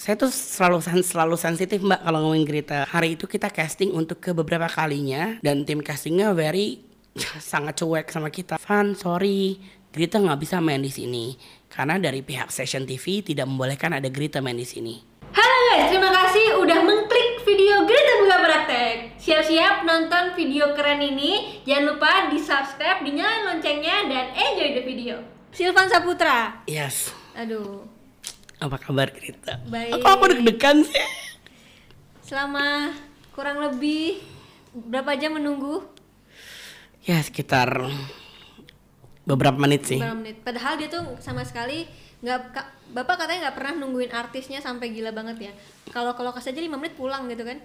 saya tuh selalu selalu sensitif mbak kalau ngomongin Grita. Hari itu kita casting untuk ke beberapa kalinya dan tim castingnya very sangat cuek sama kita. Van, sorry, Grita nggak bisa main di sini karena dari pihak Session TV tidak membolehkan ada Grita main di sini. Halo guys, terima kasih udah mengklik video Greta Buka Praktek. Siap-siap nonton video keren ini. Jangan lupa di subscribe, dinyalain loncengnya, dan enjoy the video. Silvan Saputra. Yes, Aduh, apa kabar Grita? Baik. Aku deg-degan sih? selama kurang lebih berapa jam menunggu? Ya sekitar beberapa menit sih. Berapa menit? Padahal dia tuh sama sekali nggak Bapak katanya nggak pernah nungguin artisnya sampai gila banget ya. Kalau kalau kasih aja 5 menit pulang gitu kan.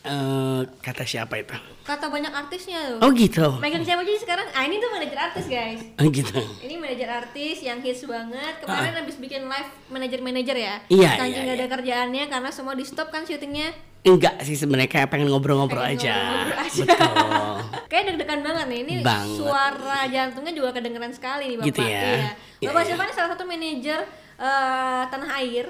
Eh, kata siapa itu? Kata banyak artisnya tuh. Oh gitu. Megang siapa aja sekarang? Ah ini tuh manajer artis guys. Oh gitu. Ini manajer artis yang hits banget. Kemarin habis bikin live manajer-manajer ya. Ah. Iya, Saking iya, nggak iya. ada kerjaannya karena semua di stop kan syutingnya. Enggak sih sebenarnya kayak pengen ngobrol-ngobrol aja. aja. Betul. Kayak deg-degan banget nih. Ini Banget. suara jantungnya juga kedengeran sekali nih Bapak. Gitu ya? Iya. Iya, Bapak iya. Silvan salah satu manajer eh, tanah air.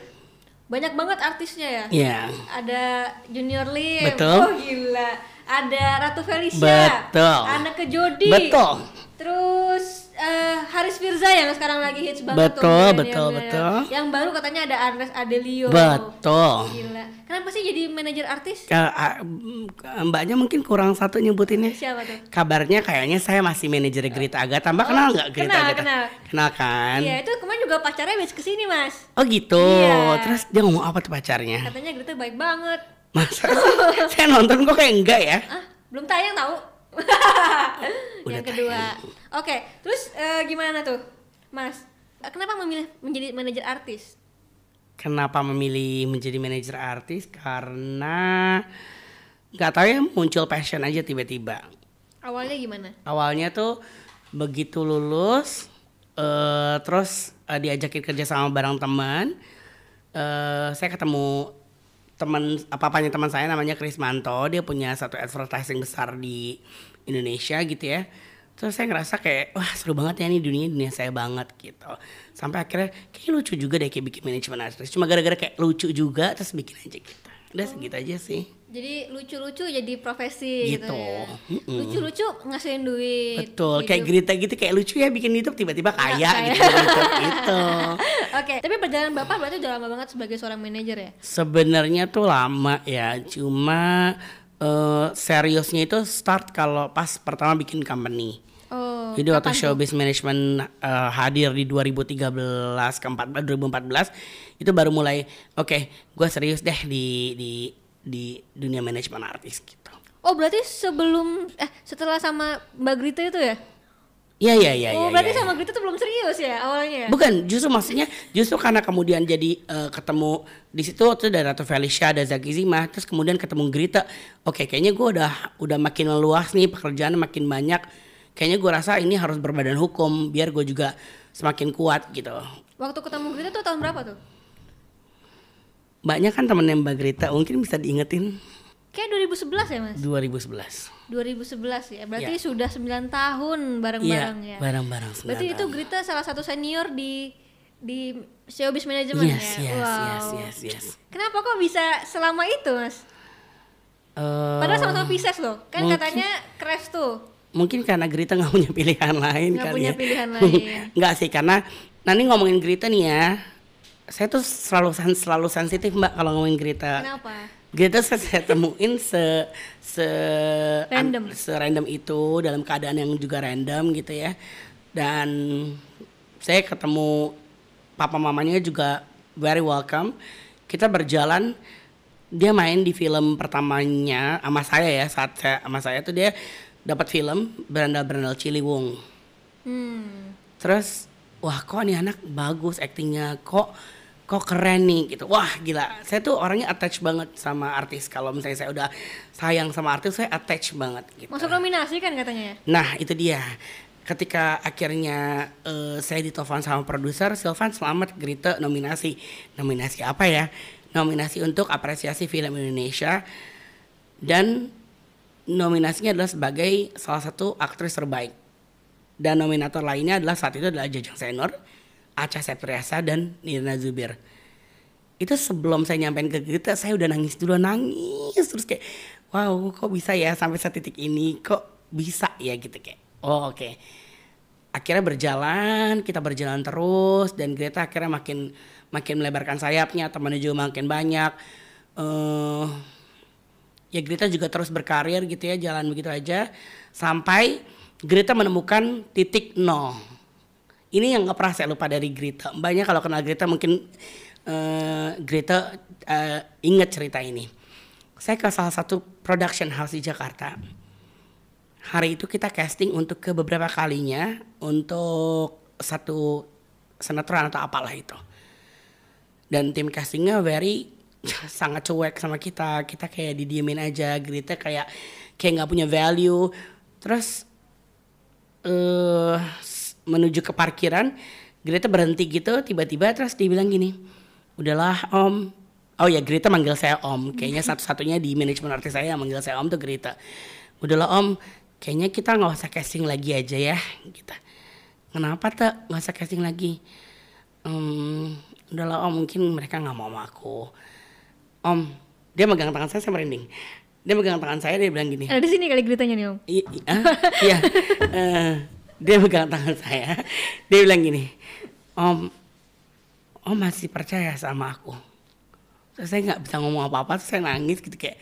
Banyak banget artisnya ya. Iya. Ada Junior Lim. Betul. Oh gila. Ada Ratu Felicia. Betul. Anak ke Jody. Betul. Terus eh, Haris Firza yang sekarang lagi hits banget tuh, Betul, milenial- betul, milenial. betul. Yang baru katanya ada Andres Adelio. Betul. Gila. Kenapa sih jadi manajer artis? A- m- mbaknya mungkin kurang satu nyebutinnya. Siapa tuh? Kabarnya kayaknya saya masih manajer Grita Agatha. Mbak kenal nggak Grita kenal, Agatha? kenal. Kenal kan? Iya, itu kemarin juga pacarnya habis ke sini mas. Oh gitu. Iya. Terus dia ngomong apa tuh pacarnya? Katanya Greta baik banget. Masa saya nonton kok kayak enggak ya? Ah, belum tayang tahu. Udah yang kedua. Oke, terus eh, gimana tuh, Mas? Kenapa memilih menjadi manajer artis? Kenapa memilih menjadi manajer artis? Karena nggak tahu ya muncul passion aja tiba-tiba. Awalnya gimana? Awalnya tuh begitu lulus, eh terus eh, diajakin kerja sama bareng teman. eh saya ketemu teman apa-apanya teman saya namanya Chris Manto. Dia punya satu advertising besar di Indonesia gitu ya. Terus saya ngerasa kayak wah seru banget ya nih dunia dunia saya banget gitu. Sampai akhirnya kayak lucu juga deh kayak bikin manajemen artis. Cuma gara-gara kayak lucu juga terus bikin aja gitu. Udah segitu aja sih. Jadi lucu-lucu jadi profesi gitu, Gitu. ya. Mm-mm. Lucu-lucu ngasihin duit. Betul, kayak. Grita gitu kayak lucu ya bikin YouTube tiba-tiba kaya kaya. gitu, gitu, gitu. Oke, tapi perjalanan Bapak berarti udah lama banget sebagai seorang manajer ya? Sebenarnya tuh lama ya, cuma eh, seriusnya itu start kalau pas pertama bikin company. Oh, Jadi waktu showbiz management eh, hadir di 2013 ke 14 2014 itu baru mulai oke, gue serius deh di di di dunia manajemen artis gitu. Oh, berarti sebelum eh setelah sama Mbak Grita itu ya? Iya iya iya oh, iya. berarti iya. sama Grita tuh belum serius ya awalnya ya? Bukan, justru maksudnya justru karena kemudian jadi eh, ketemu di situ tuh ada Ratu Felicia, ada Zaki Zima, terus kemudian ketemu Grita. Oke, kayaknya gue udah udah makin luas nih pekerjaan makin banyak. Kayaknya gue rasa ini harus berbadan hukum biar gue juga semakin kuat gitu. Waktu ketemu Grita tuh tahun berapa tuh? Banyak kan temennya Mbak Grita, mungkin bisa diingetin Kayak 2011 ya, Mas? 2011. 2011 ya. Berarti Iya. sudah 9 tahun bareng-bareng Iya, ya. bareng-bareng. Berarti sembilan itu tahun. Grita salah satu senior di di showbiz manajemen Yes, ya. yes, wow. yes, yes, yes. Kenapa kok bisa selama itu, Mas? Eh, Padahal sama-sama Pisces loh. Kan mungkin- katanya crash tuh. Mungkin karena Grita nggak punya pilihan lain Nggak kali punya ya. pilihan lain. nggak sih karena nanti ngomongin Grita nih ya saya tuh selalu selalu sensitif mbak kalau ngomongin Grita Kenapa? Grita saya, saya temuin se se Random. se random itu dalam keadaan yang juga random gitu ya dan saya ketemu papa mamanya juga very welcome kita berjalan dia main di film pertamanya sama saya ya saat saya sama saya tuh dia dapat film berandal-berandal Ciliwung. Hmm. terus wah kok nih anak bagus aktingnya kok kok keren nih gitu. Wah gila. Saya tuh orangnya attach banget sama artis. Kalau misalnya saya udah sayang sama artis saya attach banget gitu. Masuk nominasi kan katanya ya? nah itu dia. Ketika akhirnya eh, saya ditelepon sama produser Silvan selamat Grita nominasi. Nominasi apa ya? Nominasi untuk apresiasi film Indonesia dan nominasinya adalah sebagai salah satu aktris terbaik dan nominator lainnya adalah saat itu adalah Jajang Senor, Acha Septriasa dan Nirina Zubir. itu sebelum saya nyampein ke Grita saya udah nangis dulu nangis terus kayak wow kok bisa ya sampai setitik ini kok bisa ya gitu kayak oh oke okay. akhirnya berjalan kita berjalan terus dan Greta akhirnya makin makin melebarkan sayapnya temannya juga makin banyak uh, ya Greta juga terus berkarir gitu ya jalan begitu aja sampai Greta menemukan titik nol ini yang nggak pernah saya lupa dari Greta banyak kalau kenal Greta mungkin uh, Greta uh, ingat cerita ini. Saya ke salah satu production house di Jakarta. Hari itu kita casting untuk ke beberapa kalinya untuk satu sinetron atau apalah itu. Dan tim castingnya very sangat cuek sama kita. Kita kayak didiemin aja. Greta kayak kayak nggak punya value. Terus uh, menuju ke parkiran, Greta berhenti gitu tiba-tiba terus dia bilang gini udahlah om oh ya Greta manggil saya om kayaknya satu-satunya di manajemen artis saya yang manggil saya om tuh Greta udahlah om kayaknya kita nggak usah casting lagi aja ya kita kenapa tuh nggak usah casting lagi um, udahlah om mungkin mereka nggak mau sama aku om dia megang tangan saya saya merinding. Dia megang tangan saya dia bilang gini. Ada di sini kali Gretanya nih om? Ah, iya. Uh, dia megang tangan saya. Dia bilang gini om oh masih percaya sama aku. Terus saya nggak bisa ngomong apa-apa terus saya nangis gitu kayak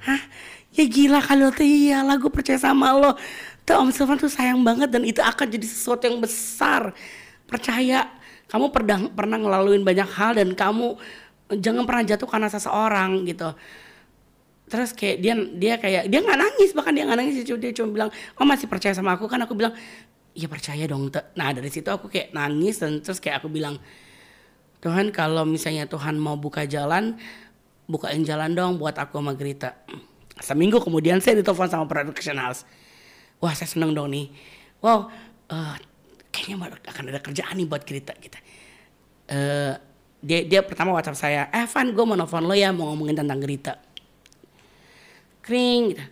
hah? Ya gila kalau tuh iya lah gue percaya sama lo. Tuh Om Silvan tuh sayang banget dan itu akan jadi sesuatu yang besar. Percaya kamu pernah pernah ngelaluin banyak hal dan kamu jangan pernah jatuh karena seseorang gitu terus kayak dia dia kayak dia nggak nangis bahkan dia nggak nangis dia cuma bilang oh masih percaya sama aku kan aku bilang iya percaya dong nah dari situ aku kayak nangis dan terus kayak aku bilang Tuhan kalau misalnya Tuhan mau buka jalan, bukain jalan dong buat aku sama Grita. Seminggu kemudian saya ditelepon sama production house. Wah saya seneng dong nih. Wow, uh, kayaknya akan ada kerjaan nih buat Grita kita. Uh, dia dia pertama WhatsApp saya, eh Van gue mau nelfon lo ya mau ngomongin tentang Grita. Kring, gitu.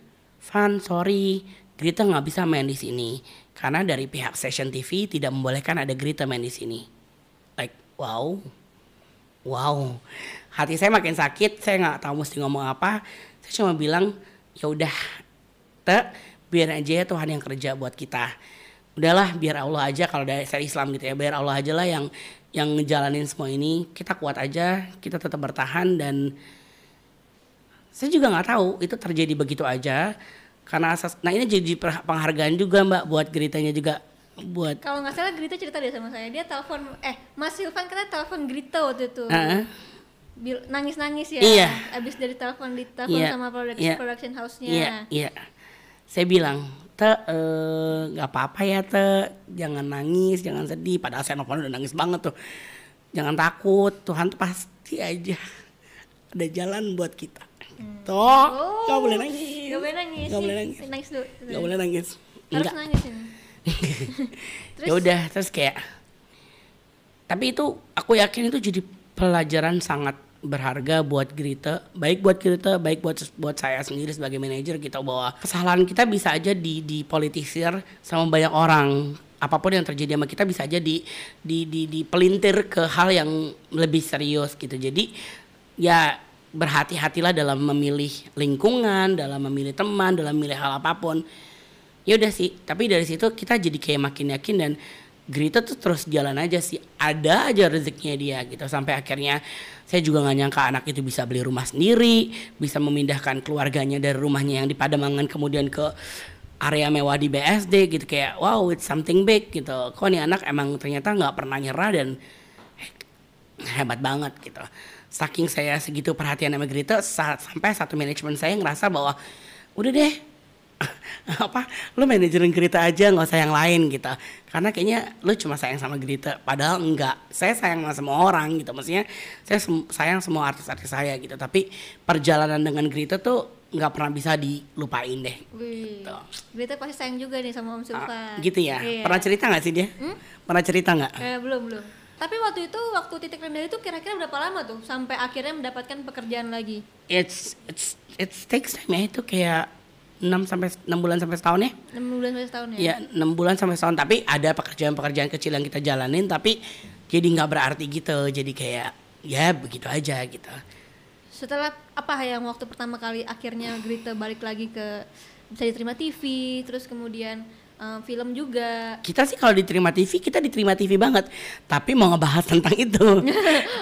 Van sorry, Grita nggak bisa main di sini karena dari pihak Session TV tidak membolehkan ada Grita main di sini. Like wow wow hati saya makin sakit saya nggak tahu mesti ngomong apa saya cuma bilang ya udah te biar aja ya Tuhan yang kerja buat kita udahlah biar Allah aja kalau dari saya Islam gitu ya biar Allah aja lah yang yang ngejalanin semua ini kita kuat aja kita tetap bertahan dan saya juga nggak tahu itu terjadi begitu aja karena asas nah ini jadi penghargaan juga mbak buat geritanya juga buat kalau nggak salah Grita cerita deh sama saya dia telepon eh Mas Silvan kata telepon Grita waktu itu uh-huh. nangis nangis ya iya. abis dari telepon di telepon yeah. sama production, yeah. production house-nya iya iya saya bilang te eh, nggak uh, apa-apa ya te. Jangan nangis jangan sedih. Padahal saya nelfon udah nangis banget tuh. Jangan takut Tuhan tuh pasti aja ada jalan buat kita. Hmm. toh oh, gak boleh nangis. gak boleh nangis. Gak boleh nangis. Nangis dulu gak boleh nangis. Harus nangis ini. Ya udah terus kayak tapi itu aku yakin itu jadi pelajaran sangat berharga buat Grita, baik buat Grita, baik buat buat saya sendiri sebagai manajer kita bahwa kesalahan kita bisa aja di dipolitisir sama banyak orang. Apa pun yang terjadi sama kita bisa aja di di di dipelintir ke hal yang lebih serius gitu. Jadi ya berhati-hatilah dalam memilih lingkungan, dalam memilih teman, dalam memilih hal apa pun ya udah sih tapi dari situ kita jadi kayak makin yakin dan Grita tuh terus jalan aja sih. Ada aja rezekinya dia gitu. Sampai akhirnya saya juga nggak nyangka anak itu bisa beli rumah sendiri bisa memindahkan keluarganya dari rumahnya yang di Pademangan kemudian ke area mewah di BSD gitu. Kayak wow it's something big gitu. Kok nih anak emang ternyata nggak pernah nyerah dan hebat banget gitu. Saking saya segitu perhatian sama Grita sampai satu manajemen saya ngerasa bahwa udah deh apa? Lu manajerin Grita aja nggak usah yang lain gitu. Karena kayaknya lu cuma sayang sama Grita. Padahal enggak saya sayang sama semua orang gitu. Maksudnya saya sem sayang semua artis-artis saya gitu. Tapi perjalanan dengan Grita tuh nggak pernah bisa dilupain deh Wih. gitu. Grita pasti sayang juga nih sama Om Sulfa uh, gitu ya? Iya. pernah cerita nggak sih dia? Hmm? pernah cerita nggak? Eh, belum belum. Tapi waktu itu waktu titik rendah itu kira-kira berapa lama tuh sampai akhirnya mendapatkan pekerjaan lagi? It's it's it takes time ya. Itu kayak 6 sampai 6 bulan sampai setahun ya? 6 bulan sampai setahun ya. Iya, 6 bulan sampai setahun tapi ada pekerjaan-pekerjaan kecil yang kita jalanin tapi jadi nggak berarti gitu. Jadi kayak ya begitu aja gitu Setelah apa yang waktu pertama kali akhirnya Grita balik lagi ke bisa diterima TV, terus kemudian eh, film juga. kita sih kalau diterima TV kita diterima TV banget. Tapi mau ngebahas tentang itu.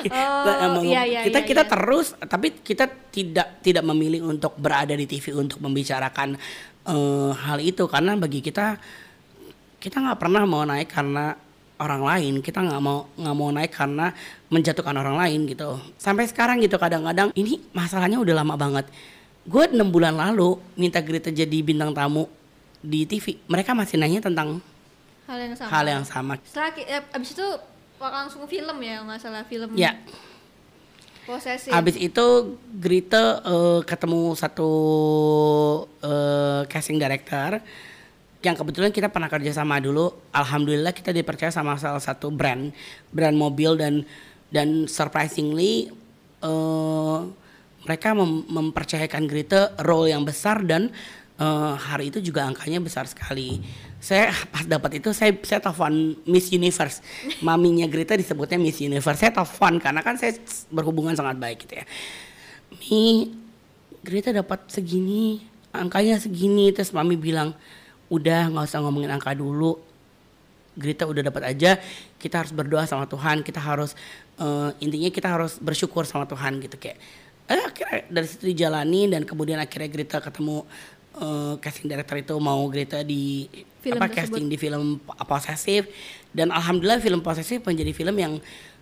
Kita mau- iya, iya, kita iya, kita iya. terus tapi kita tidak tidak memilih untuk berada di TV untuk membicarakan eh, hal itu. Karena bagi kita kita nggak pernah mau naik karena orang lain. Kita nggak mau nggak mau naik karena menjatuhkan orang lain gitu. Sampai sekarang gitu kadang-kadang. Ini masalahnya udah lama banget. Gue enam bulan lalu minta Greta jadi bintang tamu di TV mereka masih nanya tentang Hal yang sama. hal yang sama Setelah eh, abis itu langsung film ya nggak salah film ya posesif. Habis itu Grita eh, ketemu satu eh, casting director yang kebetulan kita pernah kerja sama dulu. Alhamdulillah kita dipercaya sama salah satu brand, brand mobil dan dan surprisingly eh, mereka mem- mempercayakan Grita role yang besar dan eh, hari itu juga angkanya besar sekali. Saya pas dapat itu saya saya telepon Miss Universe, maminya Grita disebutnya Miss Universe. Saya telepon karena kan saya berhubungan sangat baik gitu ya. Mi, Greta dapat segini, angkanya segini. Terus mami bilang, udah nggak usah ngomongin angka dulu. Greta udah dapat aja. Kita harus berdoa sama Tuhan. Kita harus eh, intinya kita harus bersyukur sama Tuhan gitu kayak. Eh, akhirnya dari situ dijalani dan kemudian akhirnya Greta ketemu eh, casting director itu mau Greta di Film apa tersebut. casting di film posesif dan alhamdulillah film posesif menjadi film yang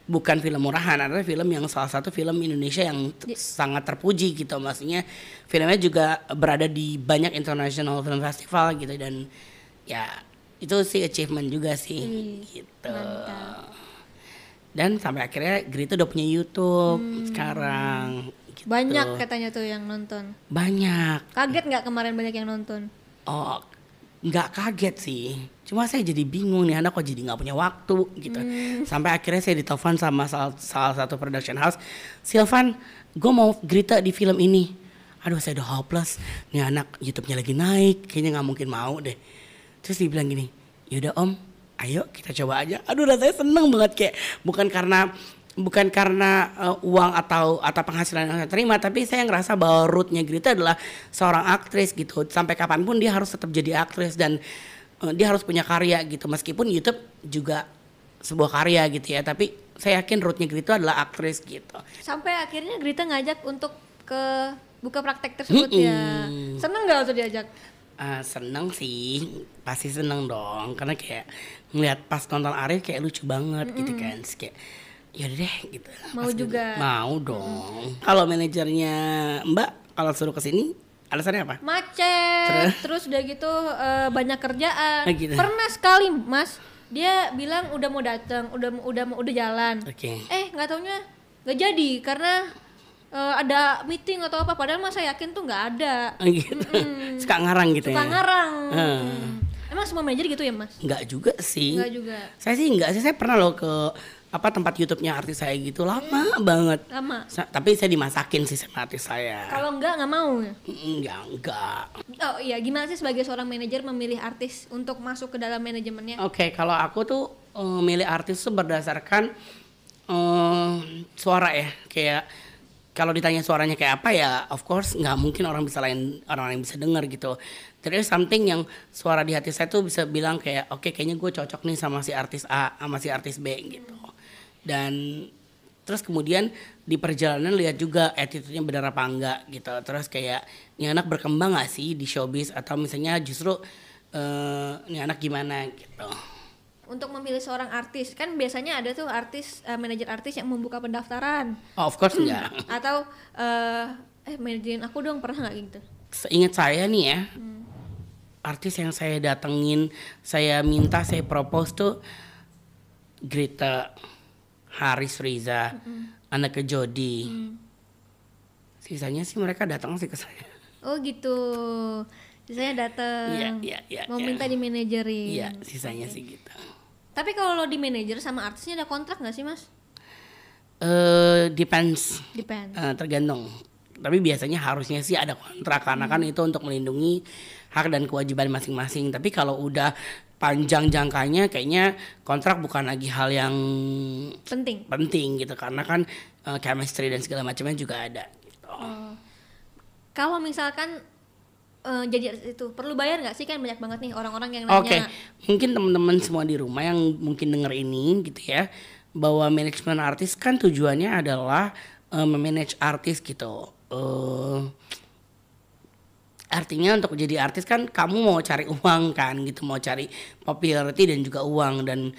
bukan film murahan adalah film yang salah satu film Indonesia yang sangat terpuji gitu. Maksudnya filmnya juga berada di banyak international film festival gitu. Dan ya itu sih achievement juga sih Ih, gitu. mantap. dan sampai akhirnya Grita udah punya YouTube sekarang gitu. Banyak katanya tuh yang nonton. banyak Kaget nggak kemarin banyak yang nonton? Oh, nggak kaget sih. Cuma saya jadi bingung nih, anak kok jadi nggak punya waktu gitu. Sampai akhirnya saya ditelepon sama salah, salah satu production house, Silvan, gue mau Grita di film ini. Aduh, saya udah hopeless. Nih anak YouTube-nya lagi naik, kayaknya nggak mungkin mau deh. Terus dia bilang gini, yaudah om, ayo kita coba aja. Aduh, rasanya seneng banget kayak bukan karena bukan karena uh, uang atau atau penghasilan yang saya terima tapi saya ngerasa bahwa rootnya Grita adalah seorang aktris gitu. Sampai kapan pun dia harus tetap jadi aktris dan uh, dia harus punya karya gitu. Meskipun YouTube juga sebuah karya gitu ya tapi saya yakin rootnya Grita adalah aktris gitu. Sampai akhirnya Grita ngajak untuk ke buka praktek tersebut ya. Seneng nggak tuh diajak? Uh, seneng sih. Pasti seneng dong. Karena kayak ngeliat pas nonton Arif kayak lucu banget gitu kan. Terus kayak yaudah deh gitu Mau Pas juga. gitu, mau dong kalau manajernya Mbak kalau suruh ke sini alasannya apa Macet, terus udah gitu eh, banyak kerjaan. Ah, gitu. Pernah sekali Mas, dia bilang udah mau datang, udah udah mau udah jalan. oke Eh nggak taunya nggak jadi karena eh, ada meeting atau apa. Padahal mas saya yakin tuh nggak ada. Gitu suka ngarang gitu Suka ya ngarang. Hmm. Emang semua manajer gitu ya mas? Enggak juga sih Nggak juga. saya sih enggak sih saya pernah loh ke apa tempat YouTube-nya artis saya gitu lama banget Lama. Sa- tapi saya dimasakin sih sama artis saya Kalau enggak nggak mau ya? enggak enggak Oh iya, gimana sih sebagai seorang manajer memilih artis untuk masuk ke dalam manajemennya? Oke, kalau aku tuh eh, milih artis tuh berdasarkan eh, suara ya, kayak kalau ditanya suaranya kayak apa ya, of course nggak mungkin orang bisa lain orang lain bisa dengar gitu. There is something yang suara di hati saya tuh bisa bilang kayak, oke kayaknya gue cocok nih sama si artis A, sama si artis B gitu. Dan terus kemudian di perjalanan lihat juga attitude-nya benar apa enggak gitu. Terus kayak ini anak berkembang gak sih di showbiz atau misalnya justru ini anak gimana gitu. Untuk memilih seorang artis, kan biasanya ada tuh artis, eh, manajer artis yang membuka pendaftaran Oh, of course enggak. atau eh eh manajerin aku dong pernah nggak gitu? Seingat saya nih ya, artis yang saya datengin, saya minta, saya propose tuh Greta, Haris Riza, anaknya Jody. Sisanya sih mereka datang sih ke saya. Oh gitu. Saya datang. Iya, iya, iya, Mau iya. minta di manajerin. Iya, sisanya sih gitu. Tapi kalau lo di manajer sama artisnya ada kontrak nggak sih mas? Eh, depends, Depend. Eh, tergantung. tapi biasanya harusnya sih ada kontrak karena kan itu untuk melindungi hak dan kewajiban masing-masing tapi kalau udah panjang jangkanya kayaknya kontrak bukan lagi hal yang Penting. penting gitu karena kan uh, chemistry dan segala macamnya juga ada gitu. Oh. Kalau misalkan eh, jadi itu perlu bayar nggak sih kan banyak banget nih orang-orang yang nanya. Oke, mungkin teman-teman semua di rumah yang mungkin denger ini gitu ya, bahwa manajemen artis kan tujuannya adalah uh, memanage artis gitu. Uh, artinya untuk jadi artis kan kamu mau cari uang kan gitu, mau cari popularity dan juga uang dan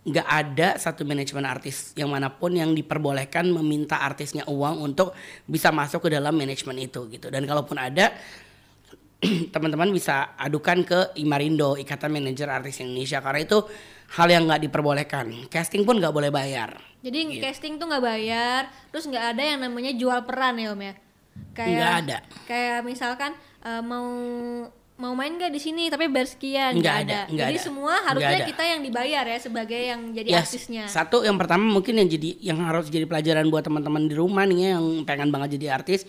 nggak ada satu manajemen artis yang mana pun yang diperbolehkan meminta artisnya uang untuk bisa masuk ke dalam manajemen itu gitu. Dan kalaupun ada teman-teman bisa adukan ke Imarindo Ikatan Manajer Artis Indonesia karena itu hal yang nggak diperbolehkan casting pun nggak boleh bayar Jadi Gitu. casting tuh nggak bayar, terus nggak ada yang namanya jual peran ya om ya? Kayak Nggak ada. Kayak misalkan eh, mau mau main nggak di sini tapi bayar sekian Nggak ada, ada. nggak Jadi ada. semua Nggak harusnya ada. kita yang dibayar ya sebagai yang jadi Ya, artisnya. satu yang pertama mungkin yang jadi yang harus jadi pelajaran buat teman-teman di rumah nih ya, yang pengen banget jadi artis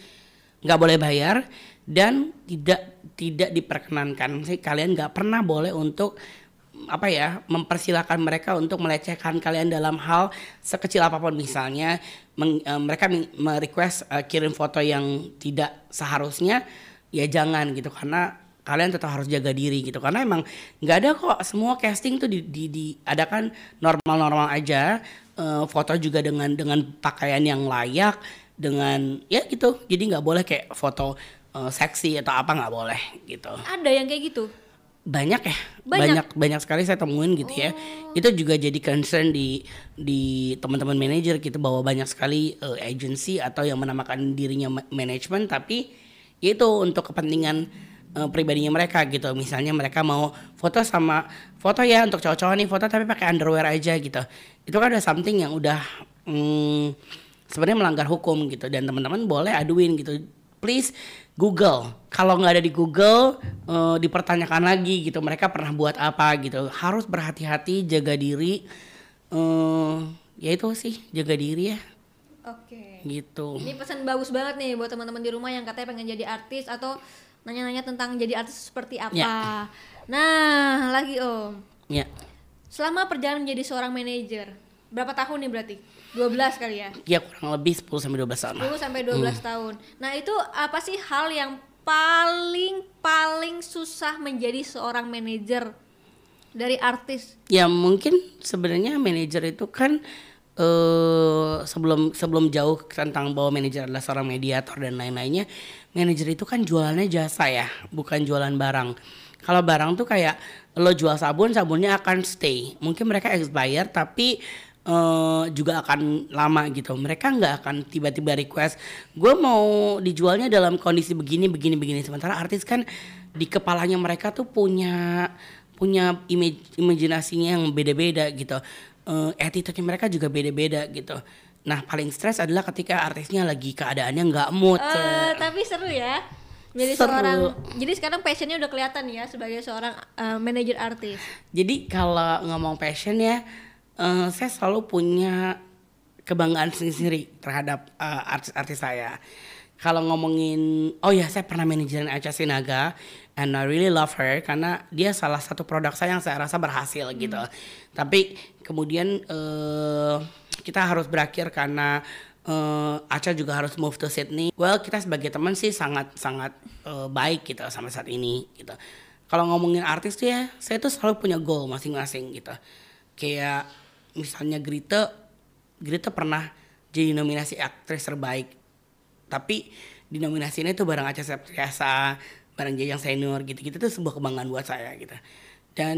nggak boleh bayar dan tidak tidak diperkenankan sih kalian nggak pernah boleh untuk apa ya mempersilahkan mereka untuk melecehkan kalian dalam hal sekecil apa pun misalnya meng- eh, mereka merequest eh, kirim foto yang tidak seharusnya ya jangan gitu karena kalian tetap harus jaga diri gitu karena emang nggak ada kok semua casting tuh di, di, diadakan normal-normal aja Eh, foto juga dengan dengan pakaian yang layak dengan ya gitu jadi nggak boleh kayak foto eh, seksi atau apa nggak boleh gitu Ada yang kayak gitu. banyak ya Banyak? Oh. banyak banyak sekali saya temuin gitu ya itu juga jadi concern di di teman-teman manajer gitu bahwa banyak sekali eh, agency atau yang menamakan dirinya ma- manajemen tapi itu untuk kepentingan eh, pribadinya mereka gitu. Misalnya mereka mau foto sama foto ya untuk cowok-cowok nih foto tapi pakai underwear aja gitu. Itu kan ada something yang udah hmm, sebenarnya melanggar hukum gitu. Dan teman-teman boleh aduin gitu. Please Google. Kalau nggak ada di Google eh, dipertanyakan lagi gitu. Mereka pernah buat apa gitu. Harus berhati-hati jaga diri. Eh ya itu sih jaga diri ya. Oke. Gitu Ini pesan bagus banget nih buat teman-teman di rumah yang katanya pengen jadi artis atau nanya-nanya tentang jadi artis seperti apa. Ya. Nah, lagi Om. ya Selama perjalanan menjadi seorang manajer, berapa tahun nih berarti? 12 kali ya? ya kurang lebih 10 sampai 12 tahun 10 sampai 12 tahun. Nah, itu apa sih hal yang paling paling susah menjadi seorang manajer dari artis? ya mungkin sebenarnya manajer itu kan eh sebelum sebelum jauh tentang bahwa manajer adalah seorang mediator dan lain-lainnya manajer itu kan jualannya jasa ya bukan jualan barang. Kalau barang tuh kayak lo jual sabun sabunnya akan stay. Mungkin mereka expire tapi eh, juga akan lama gitu. Mereka nggak akan tiba-tiba request gue mau dijualnya dalam kondisi begini begini begini. Sementara artis kan di kepalanya mereka tuh punya punya imaj imajinasinya yang beda-beda gitu. Eh attitude mereka juga beda-beda gitu. Nah paling stres adalah ketika artisnya lagi keadaannya nggak mood. Eh, tapi seru ya. Jadi Seru. seorang jadi sekarang passionnya udah kelihatan ya sebagai seorang eh, manajer artis. Jadi kalau ngomong passion ya, eh, saya selalu punya kebanggaan sendiri-sendiri terhadap eh, artis-artis saya. Kalau ngomongin, oh ya saya pernah manajerin Acha Sinaga, and I really love her karena dia salah satu produk saya yang saya rasa berhasil gitu. Tapi kemudian eh, kita harus berakhir karena eh, Acha juga harus move to Sydney. Well kita sebagai teman sih sangat sangat eh, baik gitu sampai saat ini gitu. Kalau ngomongin artis tuh ya, saya tuh selalu punya goal masing-masing gitu. Kayak misalnya Grita, Grita pernah jadi nominasi aktris terbaik. Tapi di nominasi ini tuh bareng Acha Septriasa, bareng Jajang Senior gitu-gitu tuh sebuah kebanggaan buat saya gitu. Dan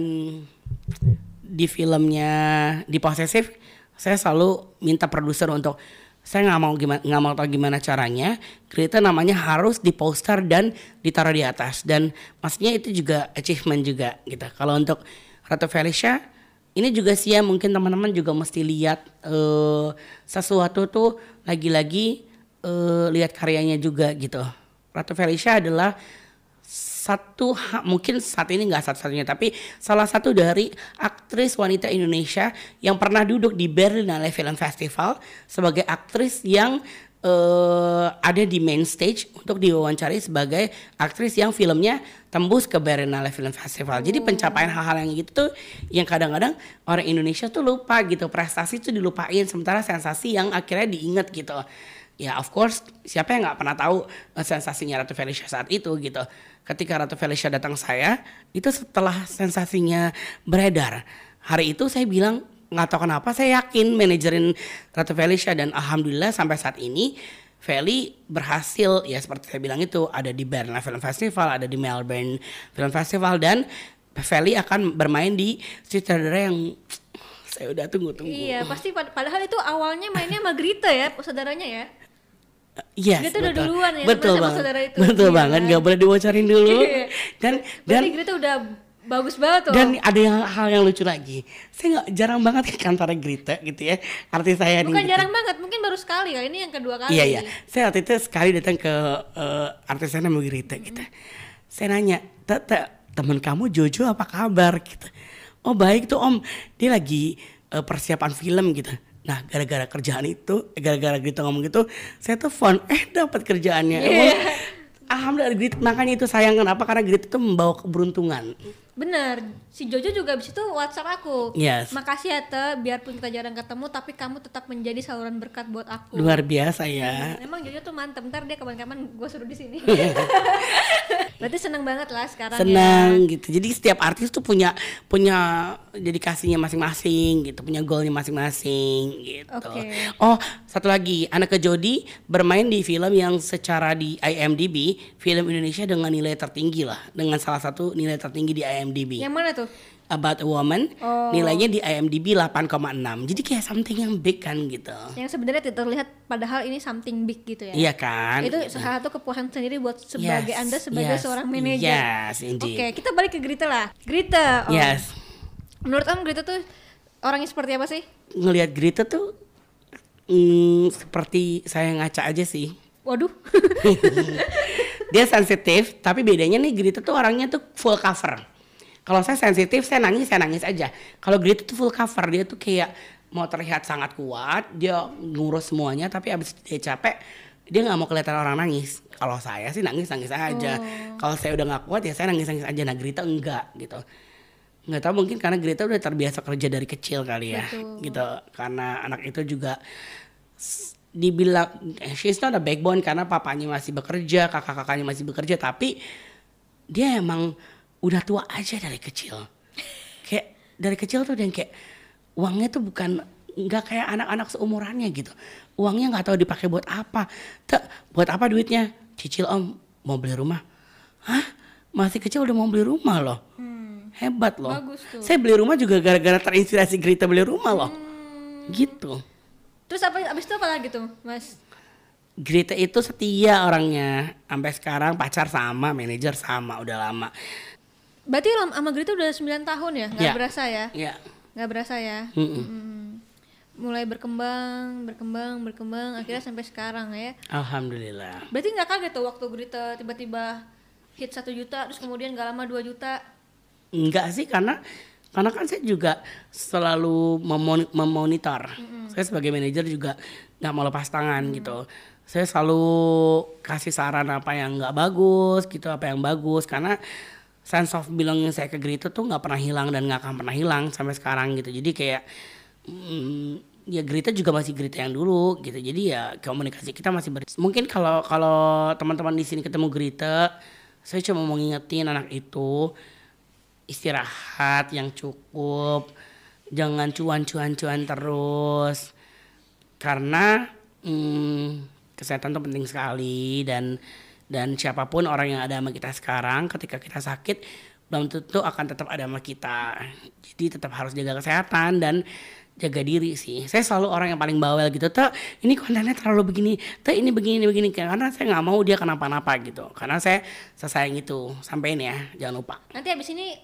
di filmnya di posesif saya selalu minta produser untuk saya nggak mau gimana nggak mau tahu gimana caranya Greta namanya harus di poster dan ditaruh di atas. Dan maksudnya itu juga achievement juga gitu. Kalau untuk Ratu Felicia ini juga sih ya mungkin teman-teman juga mesti lihat eh, sesuatu tuh lagi-lagi eh, lihat karyanya juga gitu. Ratu Felicia adalah satu mungkin saat ini nggak satu-satunya tapi salah satu dari aktris wanita Indonesia yang pernah duduk di Berlinale Film Festival sebagai aktris yang eh, ada di main stage untuk diwawancari sebagai aktris yang filmnya tembus ke Berlinale Film Festival. Jadi pencapaian hal-hal yang gitu tuh yang kadang-kadang orang Indonesia tuh lupa gitu prestasi tuh dilupain sementara sensasi yang akhirnya diingat gitu. Ya of course siapa yang nggak pernah tahu uh, sensasinya Ratu Felicia saat itu gitu. Ketika Ratu Felicia datang saya itu setelah sensasinya beredar hari itu saya bilang nggak tahu kenapa saya yakin manajerin Ratu Felicia dan alhamdulillah sampai saat ini Feli berhasil ya seperti saya bilang itu ada di Berlin Film Festival, ada di Melbourne Film Festival dan Feli akan bermain di sutradara yang saya udah tunggu-tunggu. Iya, pasti pad- padahal itu awalnya mainnya sama Grita ya, saudaranya ya. Yes, udah betul. duluan ya, betul sama saudara itu. Betul Iya banget, kan? nggak boleh dibocorin dulu. Iya. dan dan Berarti Grita udah bagus banget tuh. dan ada yang hal yang lucu lagi. Saya nggak jarang banget ke kantornya Grita gitu ya. Artis saya nih. Bukan gitu. jarang banget, mungkin baru sekali kali ini yang kedua kali. Iya iya. Saya waktu itu sekali datang ke uh, artis saya namanya Grita gitu. Saya nanya, "Tete, teman kamu Jojo apa kabar?" gitu. Oh baik tuh Om, dia lagi uh, persiapan film gitu. Nah gara-gara kerjaan itu, eh, gara-gara Grita ngomong gitu, saya telepon, eh dapat kerjaannya. Emang, Alhamdulillah Grita, makanya itu sayang kenapa? Karena Grita itu membawa keberuntungan. Bener, si Jojo juga abis itu WhatsApp aku. Yes. Makasih ya Te, biarpun kita jarang ketemu, tapi kamu tetap menjadi saluran berkat buat aku. Luar biasa ya. Emang Jojo tuh mantep, ntar dia kapan-kapan gue suruh di sini. Berarti seneng banget lah sekarang senang ya. gitu jadi setiap artis tuh punya punya dedikasinya masing-masing gitu punya goalnya masing-masing gitu Oke. oh satu lagi anak Jody bermain di film yang secara di IMDb film Indonesia dengan nilai tertinggi lah dengan salah satu nilai tertinggi di IMDb Yang mana tuh? About a Woman Oh. nilainya di IMDb 8,6 jadi kayak something yang big kan gitu Yang sebenarnya tidak terlihat padahal ini something big gitu ya. iya kan Itu salah satu kepuasan sendiri buat sebagai Yes, Anda sebagai yes, seorang manajer. yes indeed Oke, kita balik ke Grita lah. Grita. oh. yes Menurut Om Grita tuh orangnya seperti apa sih? ngelihat Grita tuh mm, seperti saya ngaca aja sih. Waduh. Dia sensitif, tapi bedanya nih Grita tuh orangnya tuh full cover. Kalau saya sensitif, saya nangis, saya nangis aja. Kalau Grita tuh full cover, dia tuh kayak mau terlihat sangat kuat, dia ngurus semuanya, tapi abis dia capek, dia nggak mau kelihatan orang nangis. Kalau saya sih nangis nangis aja. Kalau saya udah nggak kuat ya saya nangis nangis aja. Nah Grita enggak gitu. Nggak tahu mungkin karena Grita udah terbiasa kerja dari kecil kali ya, Betul. gitu. Karena anak itu juga dibilang eh, she's not a backbone karena papanya masih bekerja, kakak-kakaknya masih bekerja, tapi dia emang udah tua aja dari kecil. Kayak dari kecil tuh dia kayak uangnya tuh bukan nggak kayak anak-anak seumurannya gitu. Uangnya nggak tahu dipakai buat apa. Tuh, buat apa duitnya? Cicil om mau beli rumah. Hah? Masih kecil udah mau beli rumah loh. Hebat loh. Bagus tuh. Saya beli rumah juga gara-gara terinspirasi Grita beli rumah loh. Gitu. Terus apa abis itu apa lagi tuh, Mas? Grita itu setia orangnya. Sampai sekarang pacar sama, manajer sama, udah lama. Berarti sama Grita udah 9 tahun ya? Nggak Ya. berasa ya? Ya. Nggak berasa ya? Mm-mm. Hmm. Mulai berkembang, berkembang, berkembang, akhirnya sampai sekarang ya. Alhamdulillah. Berarti nggak kaget tuh waktu Grita tiba-tiba hit 1 juta, terus kemudian nggak lama 2 juta. Enggak sih karena karena kan saya juga selalu memon- memonitor. Saya sebagai manajer juga nggak mau lepas tangan gitu. Saya selalu kasih saran apa yang nggak bagus gitu, apa yang bagus karena sense of belonging saya ke Grito tuh nggak pernah hilang dan nggak akan pernah hilang sampai sekarang gitu. Jadi kayak mm, ya Grita juga masih Grita yang dulu gitu. Jadi ya komunikasi kita masih ber Mungkin kalau kalau teman-teman di sini ketemu Grita, saya cuma mau ngingetin anak itu istirahat yang cukup, jangan cuan-cuan-cuan terus, karena hmm, kesehatan itu penting sekali dan dan siapa pun orang yang ada sama kita sekarang, ketika kita sakit belum tentu akan tetap ada sama kita. Jadi tetap harus jaga kesehatan dan jaga diri sih. Saya selalu orang yang paling bawel gitu. Tuh ini kontennya terlalu begini. Tuh ini begini begini karena saya nggak mau dia kenapa-napa gitu. Karena saya sesayang itu. Sampein ya, jangan lupa. Nanti abis ini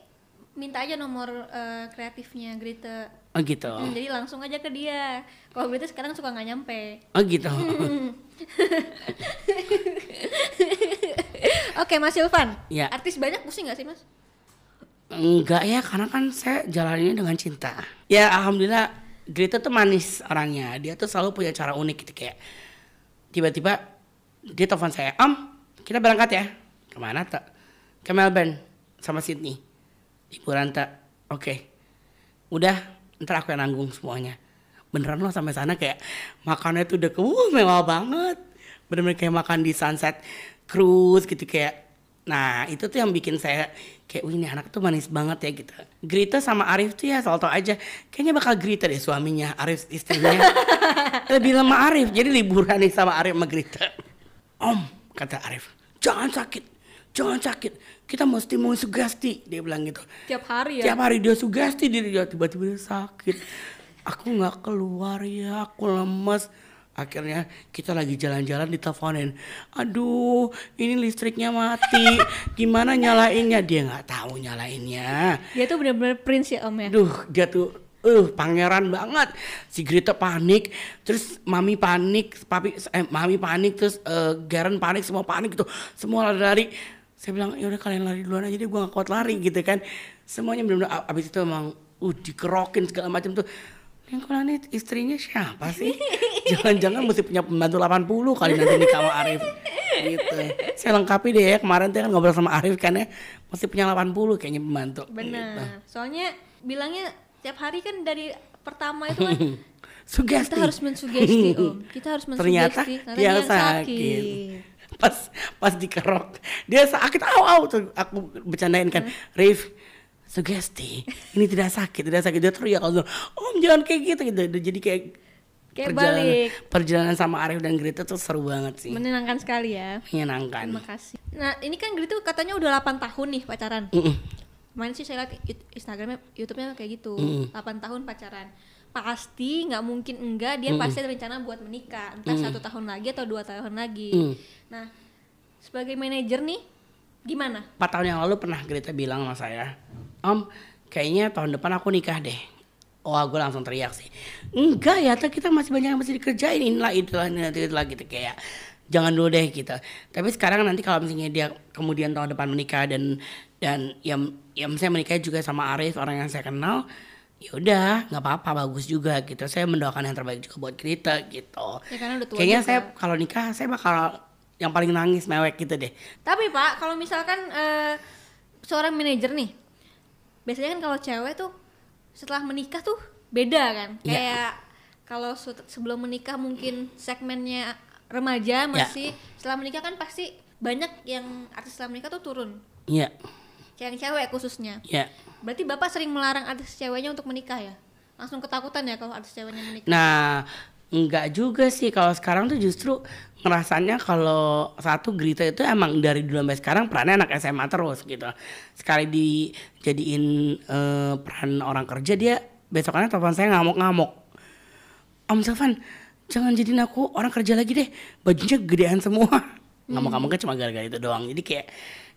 minta aja nomor eh, kreatifnya Grita. Oh gitu. Hmm, jadi langsung aja ke dia. Kalau Grita sekarang suka nggak nyampe. Oh gitu. Oke Mas Ilvan, Ya. artis banyak pusing nggak sih Mas? Enggak ya, karena kan saya jalaninnya dengan cinta. Ya alhamdulillah Greta tuh manis orangnya. Dia tuh selalu punya cara unik gitu kayak tiba-tiba dia telepon saya om kita berangkat ya ke mana tak ke Melbourne sama Sydney liburan tak oke udah ntar aku yang nanggung semuanya beneran loh sampai sana kayak makannya tuh udah ke uh, mewah banget. Bener-bener kayak makan di sunset cruise gitu kayak nah itu tuh yang bikin saya kayak wih ini anak tuh manis banget ya gitu. Grita sama Arif tuh ya soal tau aja kayaknya bakal Grita deh suaminya Arif istrinya. Lebih lama Arif jadi liburan nih sama Arif sama Grita. Om kata Arif jangan sakit jangan sakit kita mesti mau sugesti dia bilang gitu. Tiap hari ya. tiap hari dia sugesti diri dia tiba-tiba dia sakit aku nggak keluar ya aku lemes akhirnya kita lagi jalan-jalan diteleponin aduh ini listriknya mati gimana nyalainnya dia nggak tahu nyalainnya Dia tuh bener-bener prince ya om ya. Duh, dia tuh uh pangeran banget. Si Greta panik, terus mami panik, papi eh, mami panik, terus eh, Garen panik, semua panik gitu. Semua lari-lari. Saya bilang, "Ya udah kalian lari duluan aja deh, gua gak kuat lari." gitu kan. Semuanya benar-benar abis itu emang uh dikerokin segala macam tuh. Yang ini istrinya siapa sih? Jangan-jangan mesti punya pembantu 80 kali nanti nikah sama Arif. Gitu. Saya lengkapi deh ya kemarin tuh kan ngobrol sama Arif kan ya. Mesti punya 80 kayaknya pembantu. Gitu. Benar. Soalnya bilangnya tiap hari kan dari pertama itu kan Sugesti. kita harus mensugesti om. Kita harus mensugesti Ternyata dia yang sakit. Pas pas dikerok, dia sakit au au tuh aku bercandain kan. Rif, sugesti. Ini tidak sakit, tidak sakit. Dia teriak kalau Om jangan kayak gitu gitu. Jadi kayak Kayak perjalanan, balik. perjalanan sama Arif dan Greta tuh seru banget sih. Menyenangkan sekali ya. Menyenangkan. Terima kasih. Nah, ini kan Grito katanya udah 8 tahun nih pacaran. Mm-mm. Kemarin sih saya lihat Instagramnya, YouTube-nya kayak gitu. Mm. 8 tahun pacaran. Pasti nggak mungkin enggak dia pasti ada rencana buat menikah. Entah satu tahun lagi atau dua tahun lagi. Mm. Nah, sebagai manajer nih, gimana? Empat tahun yang lalu pernah Greta bilang sama saya, Om, kayaknya tahun depan aku nikah deh. Wah, gue langsung teriak sih. Enggak ya, kita masih banyak yang mesti dikerjain. Inilah, itulah, inilah, itulah gitu. Kayak, jangan dulu deh gitu. Tapi sekarang nanti kalau misalnya dia kemudian tahun depan menikah dan dan yang yang saya menikah juga sama Arif, orang yang saya kenal, ya udah nggak apa-apa bagus juga gitu saya mendoakan yang terbaik juga buat kita gitu Ya, karena udah tua kayaknya juga. saya kalau nikah saya bakal yang paling nangis mewek gitu deh Tapi Pak, kalau misalkan eh, seorang manajer nih, biasanya kan kalau cewek tuh setelah menikah tuh beda kan. Iya. Kayak kalau su- sebelum menikah mungkin segmennya remaja masih, setelah menikah kan pasti banyak yang artis setelah menikah tuh turun. iya Yang cewek khususnya. iya Berarti Bapak sering melarang artis ceweknya untuk menikah ya? Langsung ketakutan ya kalau artis ceweknya menikah. Nah, enggak juga sih kalau sekarang tuh justru ngerasanya kalau satu Grita itu emang dari dulu sampai sekarang perannya anak SMA terus gitu. Sekali dijadiin eh, peran orang kerja dia besokannya telepon saya ngamuk-ngamuk. Om Sylvan, jangan jadiin aku orang kerja lagi deh. Bajunya gedean semua. Ngamuk-ngamuknya cuma gara-gara itu doang. Jadi kayak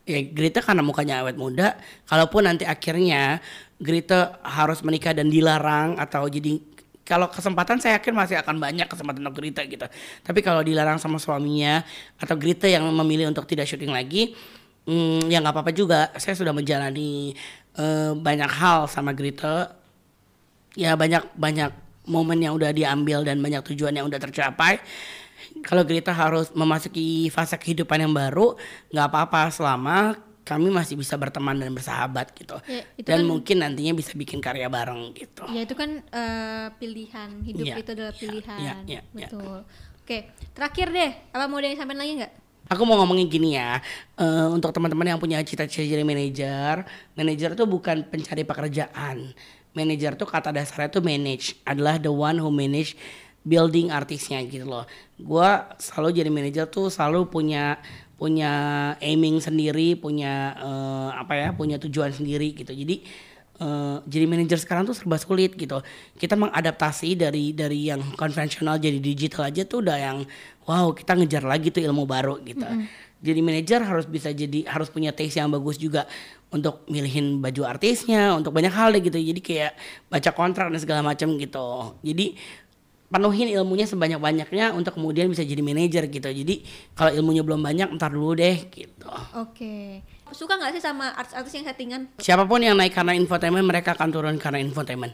ya Greta karena mukanya awet muda, kalaupun nanti akhirnya Greta harus menikah dan dilarang atau jadi kalau kesempatan saya yakin masih akan banyak kesempatan untuk Greta gitu. Tapi kalau dilarang sama suaminya atau Greta yang memilih untuk tidak syuting lagi, hmm, ya nggak apa-apa juga. Saya sudah menjalani eh, banyak hal sama Greta ya banyak banyak momen yang udah diambil dan banyak tujuan yang udah tercapai kalau Greta harus memasuki fase kehidupan yang baru nggak apa-apa selama kami masih bisa berteman dan bersahabat gitu Ya, itu dan kan- mungkin nantinya bisa bikin karya bareng gitu Ya itu kan eh, pilihan hidup Iya, itu adalah iya, pilihan, iya, iya, iya. betul. Oke, terakhir deh, apa mau ada yang lagi nggak? Aku mau ngomongin gini ya, eh, untuk teman-teman yang punya cita-cita jadi manajer, manajer tuh bukan pencari pekerjaan. Manajer tuh kata dasarnya tuh manage, adalah the one who manage building artisnya gitu loh. Gua selalu jadi manajer tuh selalu punya punya aiming sendiri, punya eh, apa ya, punya tujuan sendiri gitu. Jadi eh, jadi manajer sekarang tuh serba sulit gitu. Kita mengadaptasi dari dari yang konvensional jadi digital aja tuh udah yang wow kita ngejar lagi tuh ilmu baru gitu. Jadi manajer harus bisa jadi harus punya taste yang bagus juga untuk milihin baju artisnya, untuk banyak hal deh gitu. Jadi kayak baca kontrak dan segala macam gitu. Jadi penuhin ilmunya sebanyak-banyaknya untuk kemudian bisa jadi manajer gitu. Jadi kalau ilmunya belum banyak ntar dulu deh gitu. Oke, suka nggak sih sama artis-artis yang settingan? Siapa pun yang naik karena infotainment mereka akan turun karena infotainment.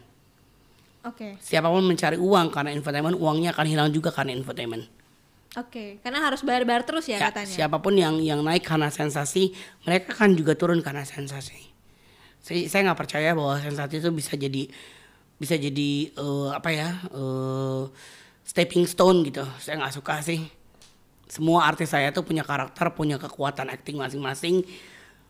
Oke, Siapa pun mencari uang karena infotainment, uangnya akan hilang juga karena infotainment. Oke, karena harus bayar-bayar terus ya, Ya, katanya. siapa pun yang yang naik karena sensasi, mereka kan juga turun karena sensasi. Saya saya nggak percaya bahwa sensasi itu bisa jadi bisa jadi eh, apa ya eh, stepping stone gitu. Saya nggak suka sih. Semua artis saya tuh punya karakter, punya kekuatan acting masing-masing.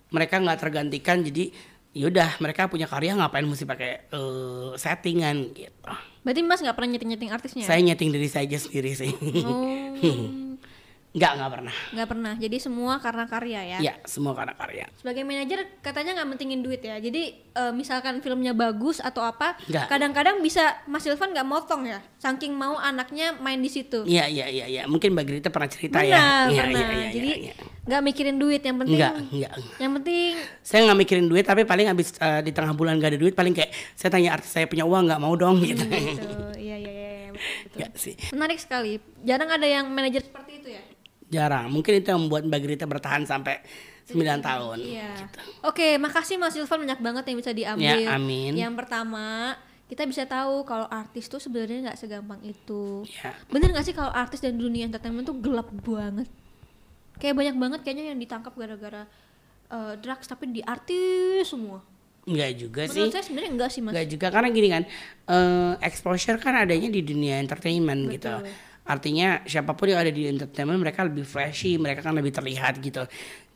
Mereka nggak tergantikan, jadi yaudah mereka punya karya ngapain mesti pakai eh, settingan gitu. Berarti Mas nggak pernah nyeting-nyeting artisnya? Saya nyeting diri saya aja sendiri sih. Oh, nggak nggak pernah. nggak pernah. Jadi semua karena karya ya. Ya semua karena karya. Sebagai manajer katanya nggak mentingin duit ya. Jadi eh, misalkan filmnya bagus atau apa, Nggak. kadang-kadang bisa Mas Ilvan nggak motong ya, saking mau anaknya main di situ. Iya iya iya iya. Mungkin Mbak Grita pernah cerita Benar, ya. Iya pernah. iya iya. Jadi iya, iya. nggak mikirin duit, yang penting Enggak, enggak. yang penting Saya nggak mikirin duit tapi paling habis eh, di tengah bulan gak ada duit paling kayak saya tanya artis saya punya uang nggak mau dong gitu. gitu. Iya iya iya iya, betul. Enggak sih. Menarik sekali. Jarang ada yang manajer seperti itu ya. Jarang. Mungkin itu yang membuat Mbak Grita bertahan sampai 9 tahun. Iya. Gitu. Oke, makasih Mas Ilvan banyak banget yang bisa diambil. Ya, amin. Yang pertama, kita bisa tahu kalau artis tuh sebenarnya nggak segampang itu. Ya. Bener nggak sih kalau artis dan dunia entertainment tuh gelap banget? Kayak banyak banget kayaknya yang ditangkap gara-gara eh, drugs tapi di artis semua. Enggak juga sih. Menurut saya sebenarnya enggak sih mas. Enggak juga karena gini kan eh, exposure kan adanya di dunia entertainment gitu. Artinya siapa pun yang ada di entertainment mereka lebih flashy, mereka kan lebih terlihat gitu.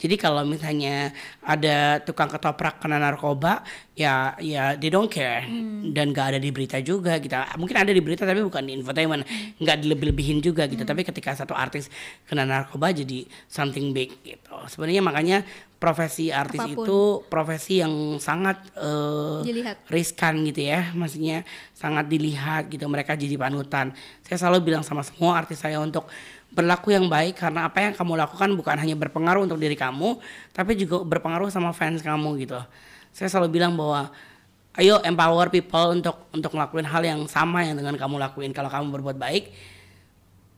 Jadi kalau misalnya ada tukang ketoprak kena narkoba, ya ya they don't care dan gak ada di berita juga gitu. Mungkin ada di berita tapi bukan di infotainment, nggak dilebih-lebihin juga gitu. Tapi ketika satu artis kena narkoba jadi something big gitu. Sebenarnya makanya profesi artis Apa pun. itu profesi yang sangat Dilihat. riskan gitu ya maksudnya sangat dilihat gitu mereka jadi panutan saya selalu bilang sama semua artis saya untuk berlaku yang baik karena apa yang kamu lakukan bukan hanya berpengaruh untuk diri kamu tapi juga berpengaruh sama fans kamu gitu. Saya selalu bilang bahwa ayo empower people untuk untuk ngelakuin hal yang sama yang dengan kamu lakuin. Kalau kamu berbuat baik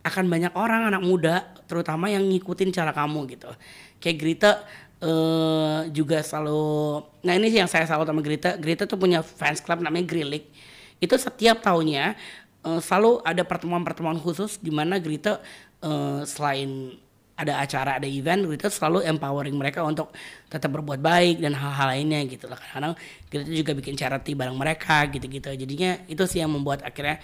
akan banyak orang anak muda terutama yang ngikutin cara kamu gitu. Kayak Grita eh, juga selalu nah ini sih yang saya selalu sama Grita. Grita tuh punya fans club namanya Grilik itu setiap tahunnya eh, selalu ada pertemuan-pertemuan khusus di mana Grita eh, selain ada acara ada event Grita selalu empowering mereka untuk tetap berbuat baik dan hal-hal lainnya gitu lah kadang Grita juga bikin charity bareng mereka gitu-gitu jadinya itu sih yang membuat akhirnya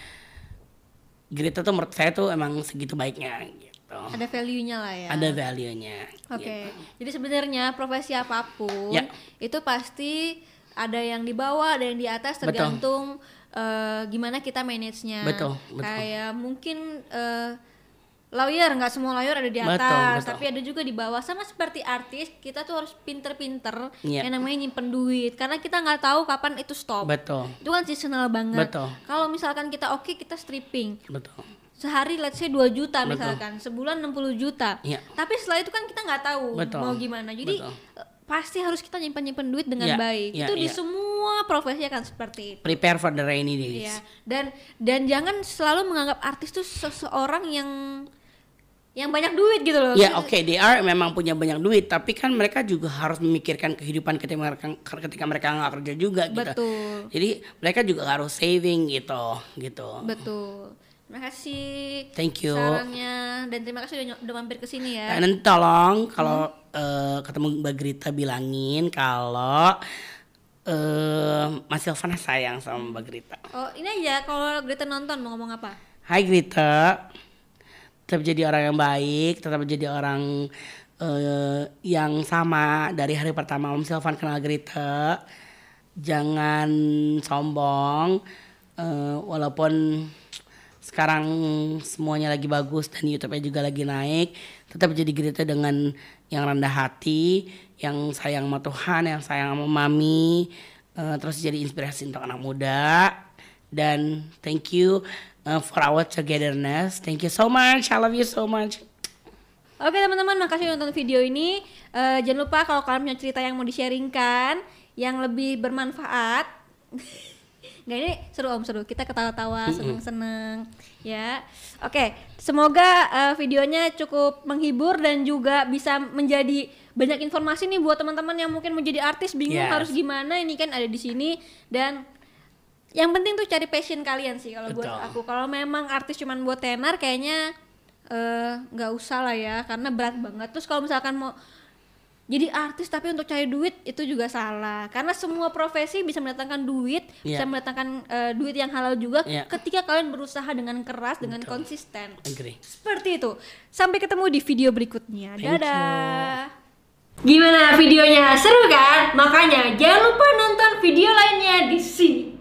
Grita tuh menurut saya tuh emang segitu baiknya gitu. Ada value-nya lah ya. Ada value-nya. Oke, gitu. jadi sebenarnya profesi apa pun Ya. itu pasti ada yang di bawah, ada yang di atas Betul. tergantung eh, gimana kita manage-nya. Betul, betul. Kayak mungkin eh, lawyer nggak semua lawyer ada di Betul, atas, betul. tapi ada juga di bawah. Sama seperti artis, kita tuh harus pinter-pinter Iya. yang namanya nyimpen duit karena kita nggak tahu kapan itu stop. Betul. Itu kan seasonal banget. Betul. Kalau misalkan kita oke kita stripping, Betul. sehari let's say 2 juta Betul. misalkan sebulan 60 juta Iya. tapi setelah itu kan kita nggak tahu Betul. mau gimana jadi Betul. eh, pasti harus kita nyimpan nyimpan duit dengan Iya, baik iya, itu di iya. semua profesi akan seperti itu Prepare for the rainy days. ya dan dan jangan selalu menganggap artis itu seseorang yang yang banyak duit gitu loh. Ya oke, they are memang punya banyak duit, tapi kan mereka juga harus memikirkan kehidupan ketika mereka ketika mereka nggak kerja juga gitu. betul. Jadi mereka juga harus saving gitu, gitu. betul. Terima kasih. Thank you. sarannya. Dan terima kasih udah, udah mampir ke sini ya. Dan tolong kalau eh, ketemu Mbak Grita bilangin kalau eh Mas Silvana sayang sama Mbak Grita. oh ini aja kalau Greta nonton mau ngomong apa? Hai Grita, tetap jadi orang yang baik, tetap jadi orang eh, yang sama dari hari pertama Om Silvan kenal Grita. Jangan sombong, eh, walaupun sekarang semuanya lagi bagus dan YouTube-nya juga lagi naik, tetap jadi Grita dengan yang rendah hati, yang sayang sama Tuhan, yang sayang sama Mami, eh, terus jadi inspirasi untuk anak muda dan thank you uh, for our togetherness. Thank you so much. I love you so much. Oke teman-teman, makasih udah nonton video ini. Eh, jangan lupa kalau kalian punya cerita yang mau di-sharingkan, yang lebih bermanfaat. Nggak ini seru om seru, kita ketawa-tawa, seneng-seneng, ya. Oke, semoga eh, videonya cukup menghibur dan juga bisa menjadi banyak informasi nih buat teman-teman yang mungkin mau jadi artis bingung Yes. harus gimana. Ini kan ada di sini dan yang penting tuh cari passion kalian sih kalau buat aku. Kalau memang artis cuman buat tenar kayaknya eh, nggak usah lah ya karena berat banget terus kalau misalkan mau jadi artis tapi untuk cari duit itu juga salah karena semua profesi bisa mendatangkan duit bisa Iya. mendatangkan eh, duit yang halal juga Iya. ketika kalian berusaha dengan keras dengan konsisten Agree. seperti itu sampai ketemu di video berikutnya Thank dadah Gimana videonya? Seru kan? Makanya jangan lupa nonton video lainnya di sini.